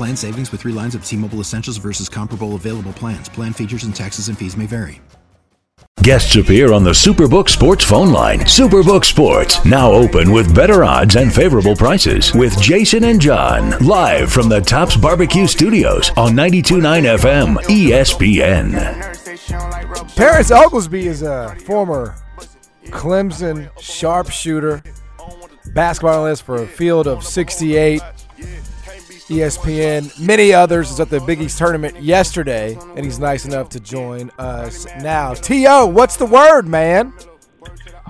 Plan savings with three lines of T Mobile Essentials versus comparable available plans. Plan features and taxes and fees may vary. Guests appear on the Superbook Sports phone line. Superbook Sports, now open with better odds and favorable prices. With Jason and John, live from the Tops Barbecue Studios on 92.9 FM, ESPN. Terrence Oglesby is a former Clemson sharpshooter, basketball analyst for a field of 68. ESPN, many others is at the Big East tournament yesterday, and he's nice enough to join us now. T.O., what's the word, man?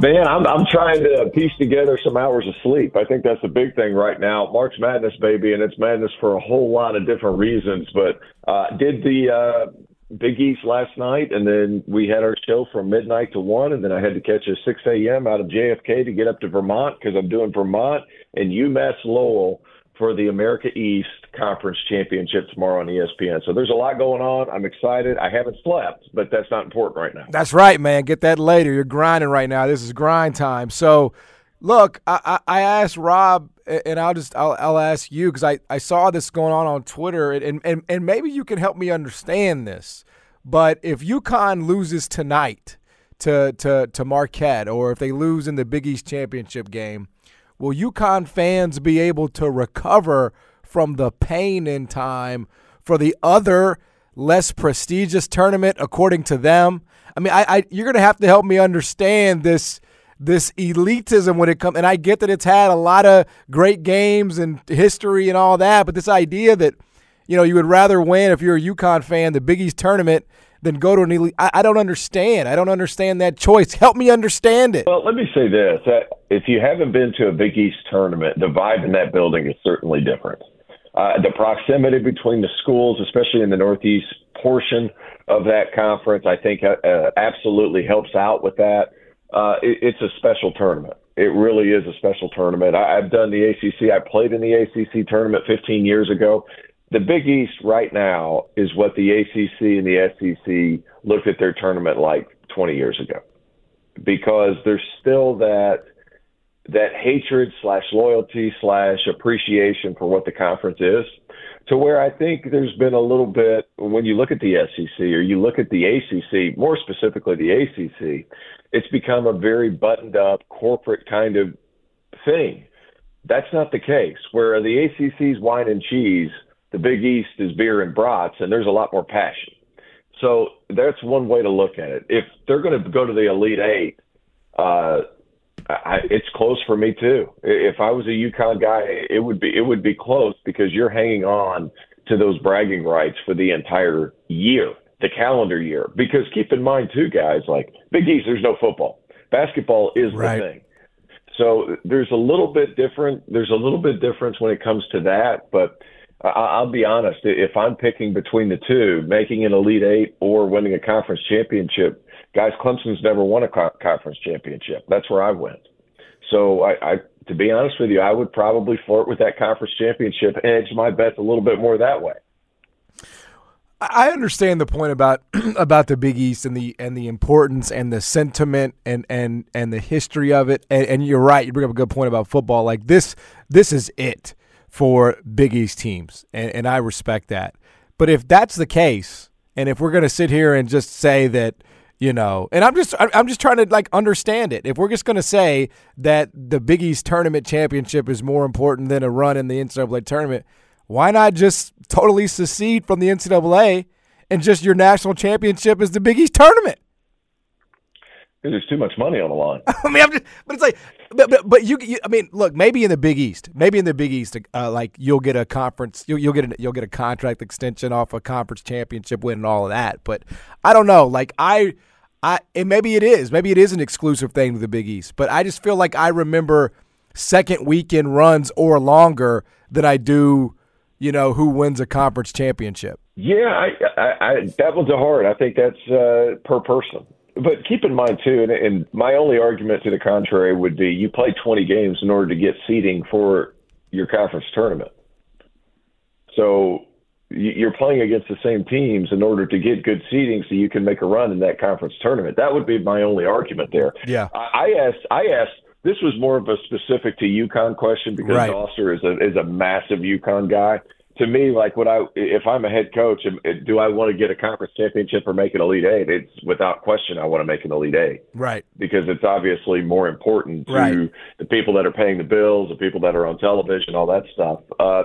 Man, I'm, I'm trying to piece together some hours of sleep. I think that's the big thing right now. March Madness, baby, and it's madness for a whole lot of different reasons. But uh, did the uh, Big East last night, and then we had our show from midnight to 1, and then I had to catch a 6 a.m. out of JFK to get up to Vermont because I'm doing Vermont and UMass Lowell for the America East Conference Championship tomorrow on ESPN. So there's a lot going on. I'm excited. I haven't slept, but that's not important right now. That's right, man. Get that later. You're grinding right now. This is grind time. So, look, I, I, asked Rob, and I'll just I'll, I'll ask you because I, I saw this going on on Twitter, and, and and maybe you can help me understand this. But if UConn loses tonight to to to Marquette, or if they lose in the Big East championship game will UConn fans be able to recover from the pain in time for the other less prestigious tournament according to them? I mean, I, I you're going to have to help me understand this this elitism when it comes and I get that it's had a lot of great games and history and all that, but this idea that you know you would rather win if you're a UConn fan the Big East tournament than go to an elite. I, I, don't understand. I don't understand that choice. Help me understand it. Well, let me say this: if you haven't been to a Big East tournament, the vibe in that building is certainly different. Uh, the proximity between the schools, especially in the Northeast portion of that conference, I think uh, uh absolutely helps out with that. Uh, it, it's a special tournament. It really is a special tournament. I, I've done the ACC. I played in the ACC tournament 15 years ago the Big East right now is what the ACC and the SEC looked at their tournament like 20 years ago, because there's still that that hatred slash loyalty slash appreciation for what the conference is, to where I think there's been a little bit when you look at the SEC or you look at the ACC, more specifically the ACC, it's become a very buttoned up corporate kind of thing. That's not the case. Where the ACC's wine and cheese the Big East is beer and brats, and there's a lot more passion. So that's one way to look at it. If they're going to go to the Elite Eight, uh, I, it's close for me too. If I was a UConn guy, it would be it would be close because you're hanging on to those bragging rights for the entire year, the calendar year. Because keep in mind too, guys, like Big East, there's no football. Basketball is right. the thing. So there's a little bit different. There's a little bit difference when it comes to that, but I'll be honest. If I'm picking between the two, making an Elite Eight or winning a conference championship, guys, Clemson's never won a conference championship. That's where I went. So I, I, to be honest with you, I would probably flirt with that conference championship, edge my bets a little bit more that way. I understand the point about about the Big East and the and the importance and the sentiment and and and the history of it. And, and you're right. You bring up a good point about football. Like this, this is it for Big East teams, and, and I respect that. But if that's the case, and if we're going to sit here and just say that, you know, and I'm just I'm just trying to like understand it. If we're just going to say that the Big East tournament championship is more important than a run in the NCAA tournament, why not just totally secede from the NCAA and just your national championship is the Big East tournament? Because there's too much money on the line. I mean, I'm just, but it's like, but, but, but you, you, I mean, look, maybe in the Big East, maybe in the Big East, uh, like you'll get a conference, you'll, you'll get a, you'll get a contract extension off a conference championship win and all of that. But I don't know, like I, I, and maybe it is, maybe it is an exclusive thing to the Big East. But I just feel like I remember second weekend runs or longer than I do, you know, who wins a conference championship. Yeah, I, I, I that one's a hard. I think that's uh, per person. But keep in mind too, and, and my only argument to the contrary would be you play 20 games in order to get seeding for your conference tournament. So you're playing against the same teams in order to get good seeding so you can make a run in that conference tournament. That would be my only argument there. Yeah. I, asked I asked this was more of a specific to UConn question because right. Dauster is a is a massive UConn guy to me, like what I if I'm a head coach, do I want to get a conference championship or make an elite eight? It's without question I want to make an elite eight, right? Because it's obviously more important to right. the people that are paying the bills, the people that are on television, all that stuff. Uh,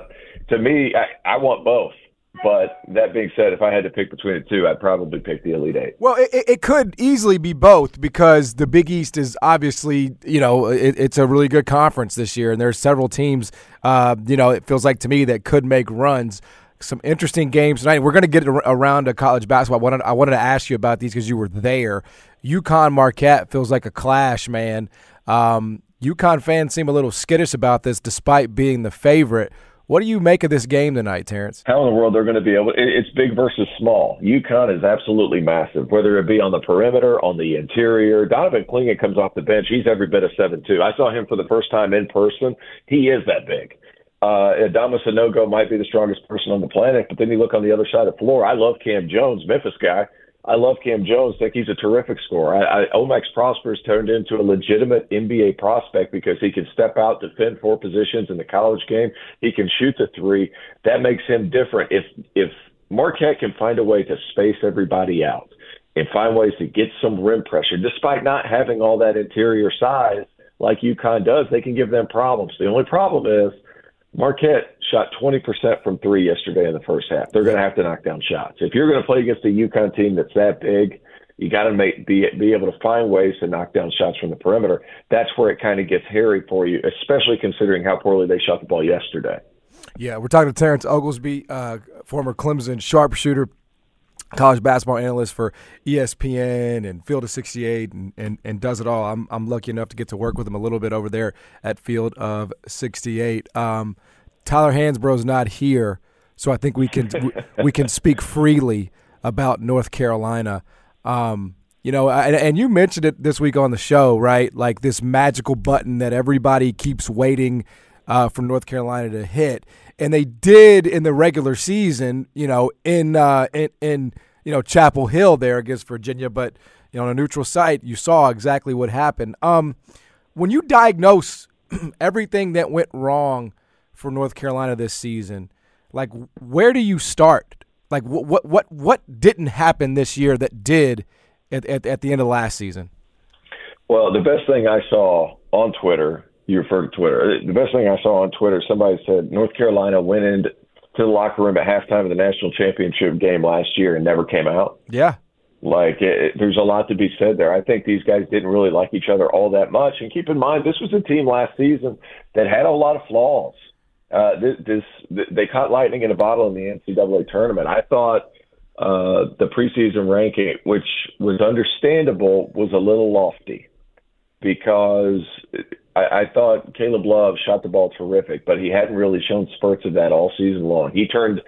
to me, I, I want both. But that being said, if I had to pick between the two, I'd probably pick the Elite Eight. Well, it, it could easily be both because the Big East is obviously, you know, it, it's a really good conference this year, and there's several teams, uh, you know, it feels like to me that could make runs. Some interesting games tonight. We're going to get around to college basketball. I wanted, I wanted to ask you about these because you were there. UConn Marquette feels like a clash, man. Um, UConn fans seem a little skittish about this despite being the favorite. What do you make of this game tonight, Terrence? How in the world they're going to be able? It's big versus small. UConn is absolutely massive, whether it be on the perimeter, on the interior. Donovan Clingan comes off the bench. He's every bit of seven two. I saw him for the first time in person. He is that big. Uh, Adama Sanogo might be the strongest person on the planet, but then you look on the other side of the floor. I love Cam Jones, Memphis guy. I love Cam Jones. I think he's a terrific scorer. I, I, O-Max Prosper's turned into a legitimate NBA prospect because he can step out, defend four positions in the college game. He can shoot the three. That makes him different. If if Marquette can find a way to space everybody out and find ways to get some rim pressure, despite not having all that interior size like UConn does, they can give them problems. The only problem is Marquette shot 20% from three yesterday in the first half. They're going to have to knock down shots. If you're going to play against a UConn team that's that big, you got to make be be able to find ways to knock down shots from the perimeter. That's where it kind of gets hairy for you, especially considering how poorly they shot the ball yesterday. Yeah, we're talking to Terrence Oglesby, uh, former Clemson sharpshooter, college basketball analyst for ESPN and Field of 68 and, and, and does it all. I'm, I'm lucky enough to get to work with him a little bit over there at Field of 68. Um, Tyler Hansbrough's not here, so I think we can we can speak freely about North Carolina. Um, you know, and, and you mentioned it this week on the show, right? Like this magical button that everybody keeps waiting uh, for North Carolina to hit, and they did in the regular season. You know, in uh, in, in you know Chapel Hill there against Virginia, but you know on a neutral site, you saw exactly what happened. Um, when you diagnose everything that went wrong for North Carolina this season, like where do you start? Like what what what what didn't happen this year that did at, at, at the end of last season? Well, the best thing I saw on Twitter you refer to Twitter. The best thing I saw on Twitter, somebody said North Carolina went into the locker room at halftime of the national championship game last year and never came out. Yeah. Like it, there's a lot to be said there. I think these guys didn't really like each other all that much. And keep in mind, this was a team last season that had a lot of flaws. Uh, this, this they caught lightning in a bottle in the NCAA tournament. I thought uh, the preseason ranking, which was understandable, was a little lofty because I, I thought Caleb Love shot the ball terrific, but he hadn't really shown spurts of that all season long. He turned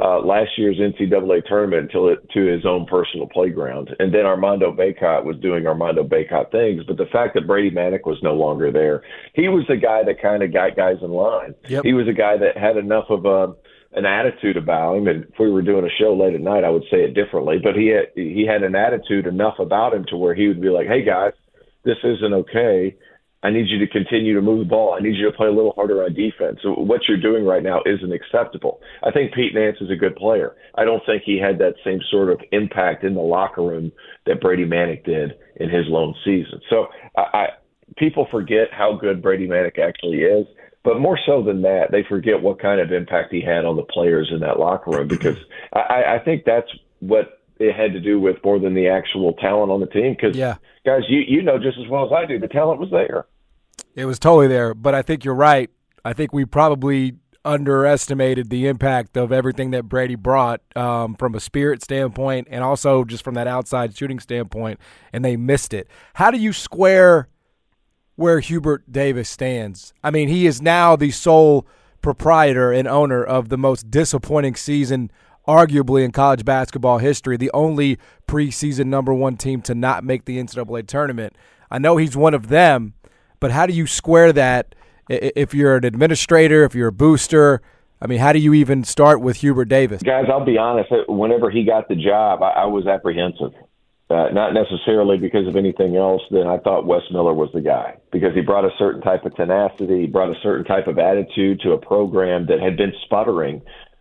uh, last year's NCAA tournament it, to his own personal playground. And then Armando Bacot was doing Armando Bacot things. But the fact that Brady Manek was no longer there, he was the guy that kind of got guys in line. Yep. He was a guy that had enough of a an attitude about him. And if we were doing a show late at night, I would say it differently. But he had, he had an attitude enough about him to where he would be like, "Hey guys, this isn't okay." I need you to continue to move the ball. I need you to play a little harder on defense. So what you're doing right now isn't acceptable. I think Pete Nance is a good player. I don't think he had that same sort of impact in the locker room that Brady Manek did in his lone season. So I, I people forget how good Brady Manek actually is. But more so than that, they forget what kind of impact he had on the players in that locker room because I, I think that's what it had to do with more than the actual talent on the team. Because yeah. guys, you you know just as well as I do, the talent was there. It was totally there, but I think you're right. I think we probably underestimated the impact of everything that Brady brought um, from a spirit standpoint and also just from that outside shooting standpoint, and they missed it. How do you square where Hubert Davis stands? I mean, he is now the sole proprietor and owner of the most disappointing season, arguably in college basketball history, the only preseason number one team to not make the NCAA tournament. I know he's one of them, but how do you square that? if you're an administrator, if you're a booster, I mean, how do you even start with Hubert Davis? Guys, I'll be honest. Whenever he got the job, I, I was apprehensive. Uh, not necessarily because of anything else than I thought Wes Miller was the guy because he brought a certain type of tenacity, he brought a certain type of attitude to a program that had been sputtering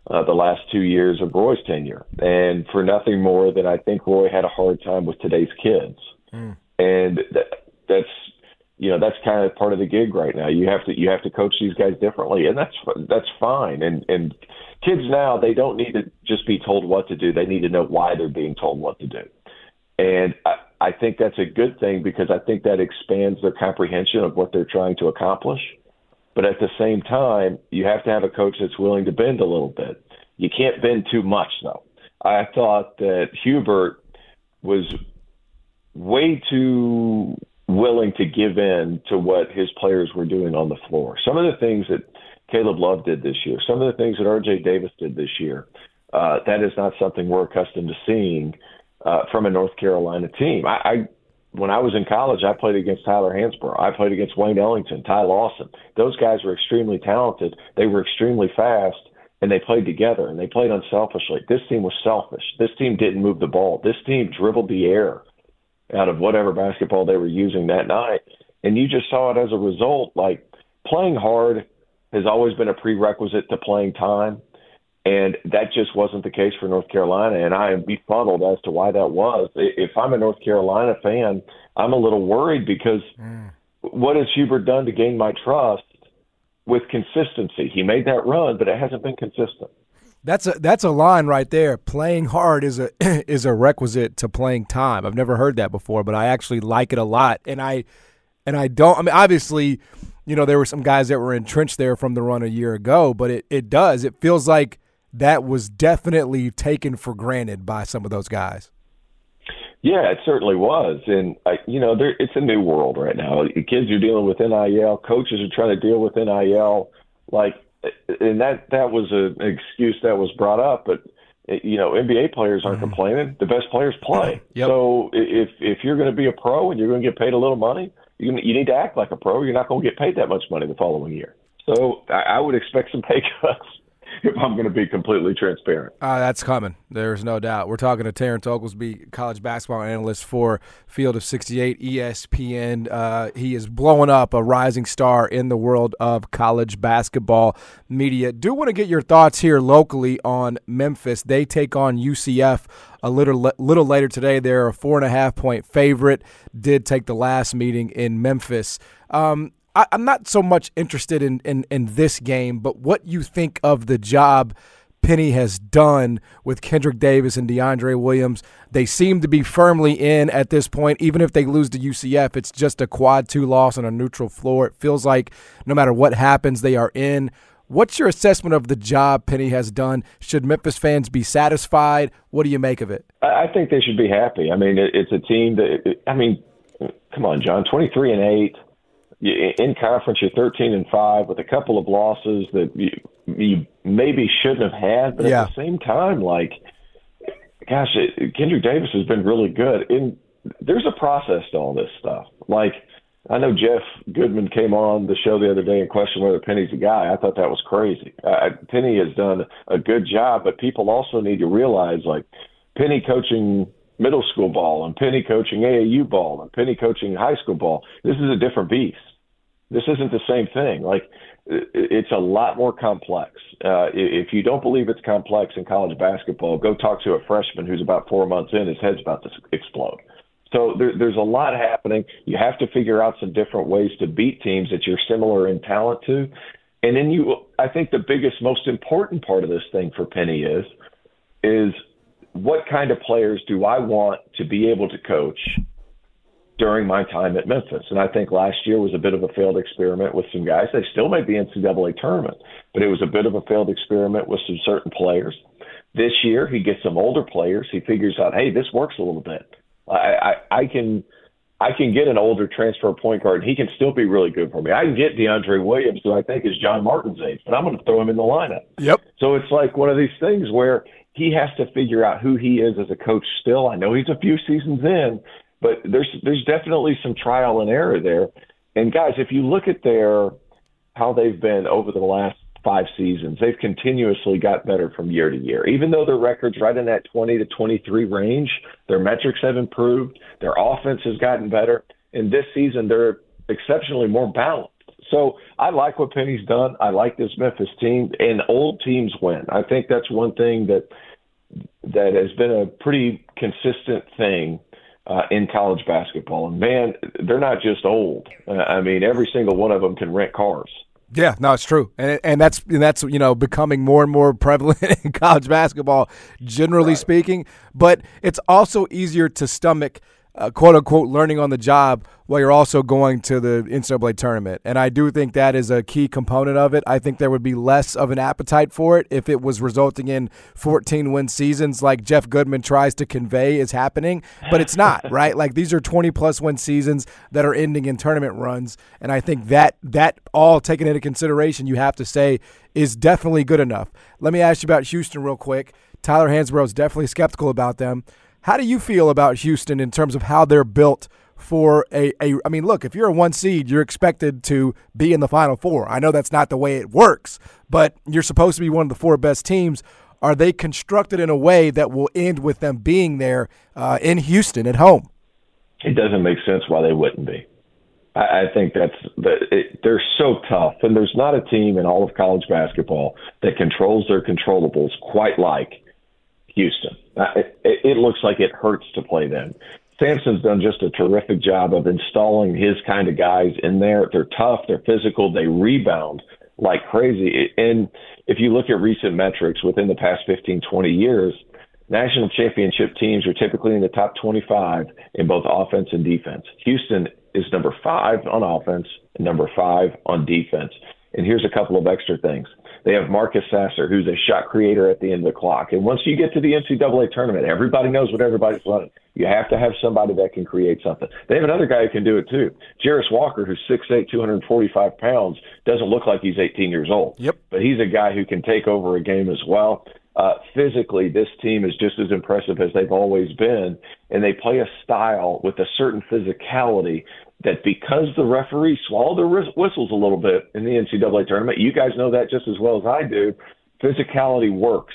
uh, the last two years of Roy's tenure. And for nothing more than I think Roy had a hard time with today's kids. Mm. And that, that's you know that's kind of part of the gig right now. You have to you have to coach these guys differently, and that's that's fine. And and kids now they don't need to just be told what to do; they need to know why they're being told what to do. And I, I think that's a good thing because I think that expands their comprehension of what they're trying to accomplish. But at the same time, you have to have a coach that's willing to bend a little bit. You can't bend too much, though. I thought that Hubert was way too willing to give in to what his players were doing on the floor. Some of the things that Caleb Love did this year, some of the things that RJ Davis did this year, uh, that is not something we're accustomed to seeing uh, from a North Carolina team. I, I when I was in college, I played against Tyler Hansbrough. I played against Wayne Ellington, Ty Lawson. Those guys were extremely talented. They were extremely fast, and they played together and they played unselfishly. This team was selfish. This team didn't move the ball. This team dribbled the air out of whatever basketball they were using that night. And you just saw it as a result. Like playing hard has always been a prerequisite to playing time. And that just wasn't the case for North Carolina. And I am befuddled as to why that was. If I'm a North Carolina fan, I'm a little worried because mm. what has Hubert done to gain my trust with consistency? He made that run, but it hasn't been consistent. That's a that's a line right there. Playing hard is a is a requisite to playing time. I've never heard that before, but I actually like it a lot. And I and I don't I mean obviously, you know, there were some guys that were entrenched there from the run a year ago, but it, it does. It feels like that was definitely taken for granted by some of those guys. Yeah, it certainly was, and I, you know, there, it's a new world right now. Kids are dealing with NIL, coaches are trying to deal with NIL. Like and that that was an excuse that was brought up, but you know NBA players aren't mm-hmm. complaining. The best players play. Yep. So if if you're going to be a pro and you're going to get paid a little money, you you need to act like a pro. You're not going to get paid that much money the following year. So I, I would expect some pay cuts if I'm going to be completely transparent. Uh, that's coming. There's no doubt. We're talking to Terrence Oglesby, college basketball analyst for Field of 68 ESPN. Uh, he is blowing up, a rising star in the world of college basketball media. Do want to get your thoughts here locally on Memphis. They take on UCF a little little later today. They're a four and a half point favorite. Did take the last meeting in Memphis. Um, I, am not so much interested in, in, in this game, but what you think of the job Penny has done with Kendrick Davis and DeAndre Williams. They seem to be firmly in at this point. Even if they lose to UCF, it's just a quad two loss on a neutral floor. It feels like no matter what happens, they are in. What's your assessment of the job Penny has done? Should Memphis fans be satisfied? What do you make of it? I think they should be happy. I mean, it's a team that, I mean, come on, John, 23 and 8 in conference you're 13 and 5 with a couple of losses that you, you maybe shouldn't have had but yeah. at the same time like gosh it, Kendrick Davis has been really good and there's a process to all this stuff like I know Jeff Goodman came on the show the other day and questioned whether Penny's a guy. I thought that was crazy. Uh, Penny has done a good job, but people also need to realize like Penny coaching middle school ball and Penny coaching AAU ball and Penny coaching high school ball. This is a different beast. This isn't the same thing. Like it's a lot more complex. Uh, if you don't believe it's complex in college basketball, go talk to a freshman who's about four months in. His head's about to explode. So there, there's a lot happening. You have to figure out some different ways to beat teams that you're similar in talent to. And then you, I think the biggest, most important part of this thing for Penny is, is what kind of players do I want to be able to coach during my time at Memphis? And I think last year was a bit of a failed experiment with some guys. They still made the NCAA tournament, but it was a bit of a failed experiment with some certain players. This year, he gets some older players. He figures out, hey, this works a little bit. I, I, I can I can get an older transfer point guard, and he can still be really good for me. I can get DeAndre Williams, who I think is John Martin's age, but I'm going to throw him in the lineup. Yep. So it's like one of these things where he has to figure out who he is as a coach. Still, I know he's a few seasons in, but there's there's definitely some trial and error there. And guys, if you look at their how they've been over the last five seasons, they've continuously got better from year to year. Even though their records right in that 20 to 23 range, their metrics have improved, their offense has gotten better, and this season they're exceptionally more balanced. So I like what Penny's done. I like this Memphis team, and old teams win. I think that's one thing that that has been a pretty consistent thing uh, in college basketball. And man, they're not just old. Uh, I mean, every single one of them can rent cars. Yeah, no, it's true, and and that's and that's you know becoming more and more prevalent in college basketball, generally right. speaking. But it's also easier to stomach uh, quote unquote learning on the job while you're also going to the NCAA tournament. And I do think that is a key component of it. I think there would be less of an appetite for it if it was resulting in 14 win seasons like Jeff Goodman tries to convey is happening, but it's not, right? Like these are 20 plus win seasons that are ending in tournament runs. And I think that that all taken into consideration, you have to say is definitely good enough. Let me ask you about Houston real quick. Tyler Hansbrough is definitely skeptical about them. How do you feel about Houston in terms of how they're built for a, a I mean, look, if you're a one seed, you're expected to be in the final four. I know that's not the way it works, but you're supposed to be one of the four best teams. Are they constructed in a way that will end with them being there uh, in Houston at home? It doesn't make sense why they wouldn't be. I, I think that's it, they're so tough, and there's not a team in all of college basketball that controls their controllables quite like Houston. Uh, it, it looks like it hurts to play them. Sampson's done just a terrific job of installing his kind of guys in there. They're tough, they're physical, they rebound like crazy. And if you look at recent metrics within the past 15, 20 years, national championship teams are typically in the top 25 in both offense and defense. Houston is number five on offense and number five on defense. And here's a couple of extra things. They have Marcus Sasser, who's a shot creator at the end of the clock. And once you get to the NCAA tournament, everybody knows what everybody's running. You have to have somebody that can create something. They have another guy who can do it too. Jarace Walker, who's 6'8", 245 pounds, doesn't look like he's 18 years old. Yep. But he's a guy who can take over a game as well. Uh, physically, this team is just as impressive as they've always been, and they play a style with a certain physicality that because the referees swallow their whistles a little bit in the NCAA tournament, you guys know that just as well as I do, physicality works.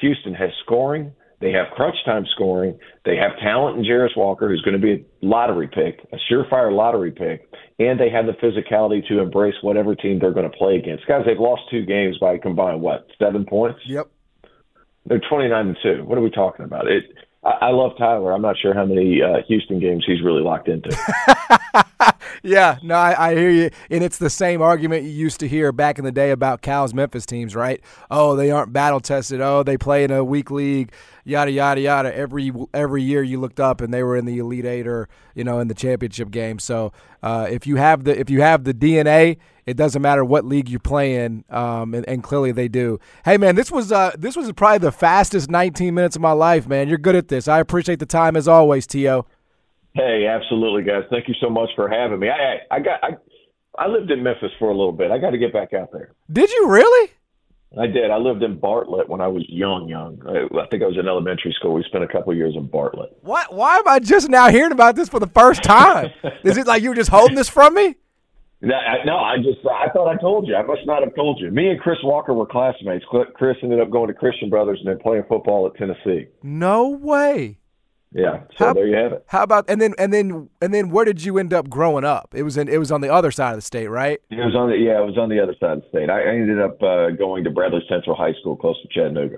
Houston has scoring. They have crunch time scoring. They have talent in Jarace Walker, who's going to be a lottery pick, a surefire lottery pick, and they have the physicality to embrace whatever team they're going to play against. Guys, they've lost two games by combined what seven points. Yep. They're twenty nine and two. What are we talking about? It I, love Tyler. I'm not sure how many uh, Houston games he's really locked into. yeah, no, I, I, hear you, and it's the same argument you used to hear back in the day about Cal's Memphis teams, right? Oh, they aren't battle tested. Oh, they play in a weak league. Yada yada yada. Every every year you looked up and they were in the Elite Eight or you know in the championship game. So uh, if you have the if you have the DNA it doesn't matter what league you play in, um, and, and, clearly they do. Hey, man, this was uh, this was probably the fastest 19 minutes of my life, man. You're good at this. I appreciate the time as always, To. Hey, absolutely, guys. Thank you so much for having me. I I got I, I lived in Memphis for a little bit. I got to get back out there. Did you really? I did. I lived in Bartlett when I was young, young. I, I think I was in elementary school. We spent a couple years in Bartlett. What? Why am I just now hearing about this for the first time? Is it like you were just holding this from me? No, I just I thought I told you. I must not have told you. Me and Chris Walker were classmates. Chris ended up going to Christian Brothers and then playing football at Tennessee. No way. Yeah. So how, there you have it. How about and then and then and then where did you end up growing up? It was in it was on the other side of the state, right? It was on the yeah, it was on the other side of the state. I, I ended up uh, going to Bradley Central High School close to Chattanooga.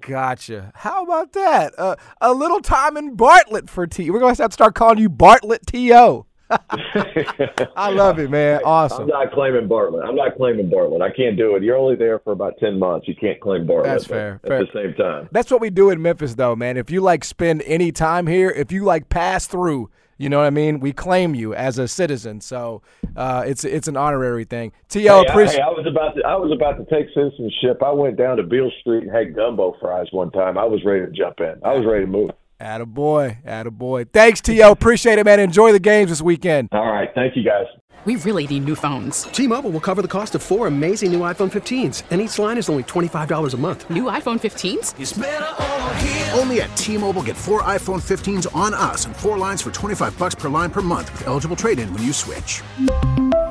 Gotcha. How about that? Uh, a little time in Bartlett for T. We're going to have to start calling you Bartlett T.O. I love it, man. Awesome. I'm not claiming Bartlett. I'm not claiming Bartlett. I can't do it. You're only there for about ten months. You can't claim Bartlett. That's fair. At fair. the same time, That's what we do in Memphis, though, man. If you like spend any time here, if you like pass through, you know what I mean. We claim you as a citizen, so uh, it's it's an honorary thing. To Hey, I, appreciate. hey, I was about to. I was about to take citizenship. I went down to Beale Street and had gumbo fries one time. I was ready to jump in. I was ready to move. Attaboy, attaboy. Thanks, T.O. Appreciate it, man. Enjoy the games this weekend. All right, thank you guys. We really need new phones. T-Mobile will cover the cost of four amazing new iPhone 15s, and each line is only $25 a month. New iPhone 15s? Only at T-Mobile get four iPhone 15s on us and four lines for 25 bucks per line per month with eligible trade-in when you switch.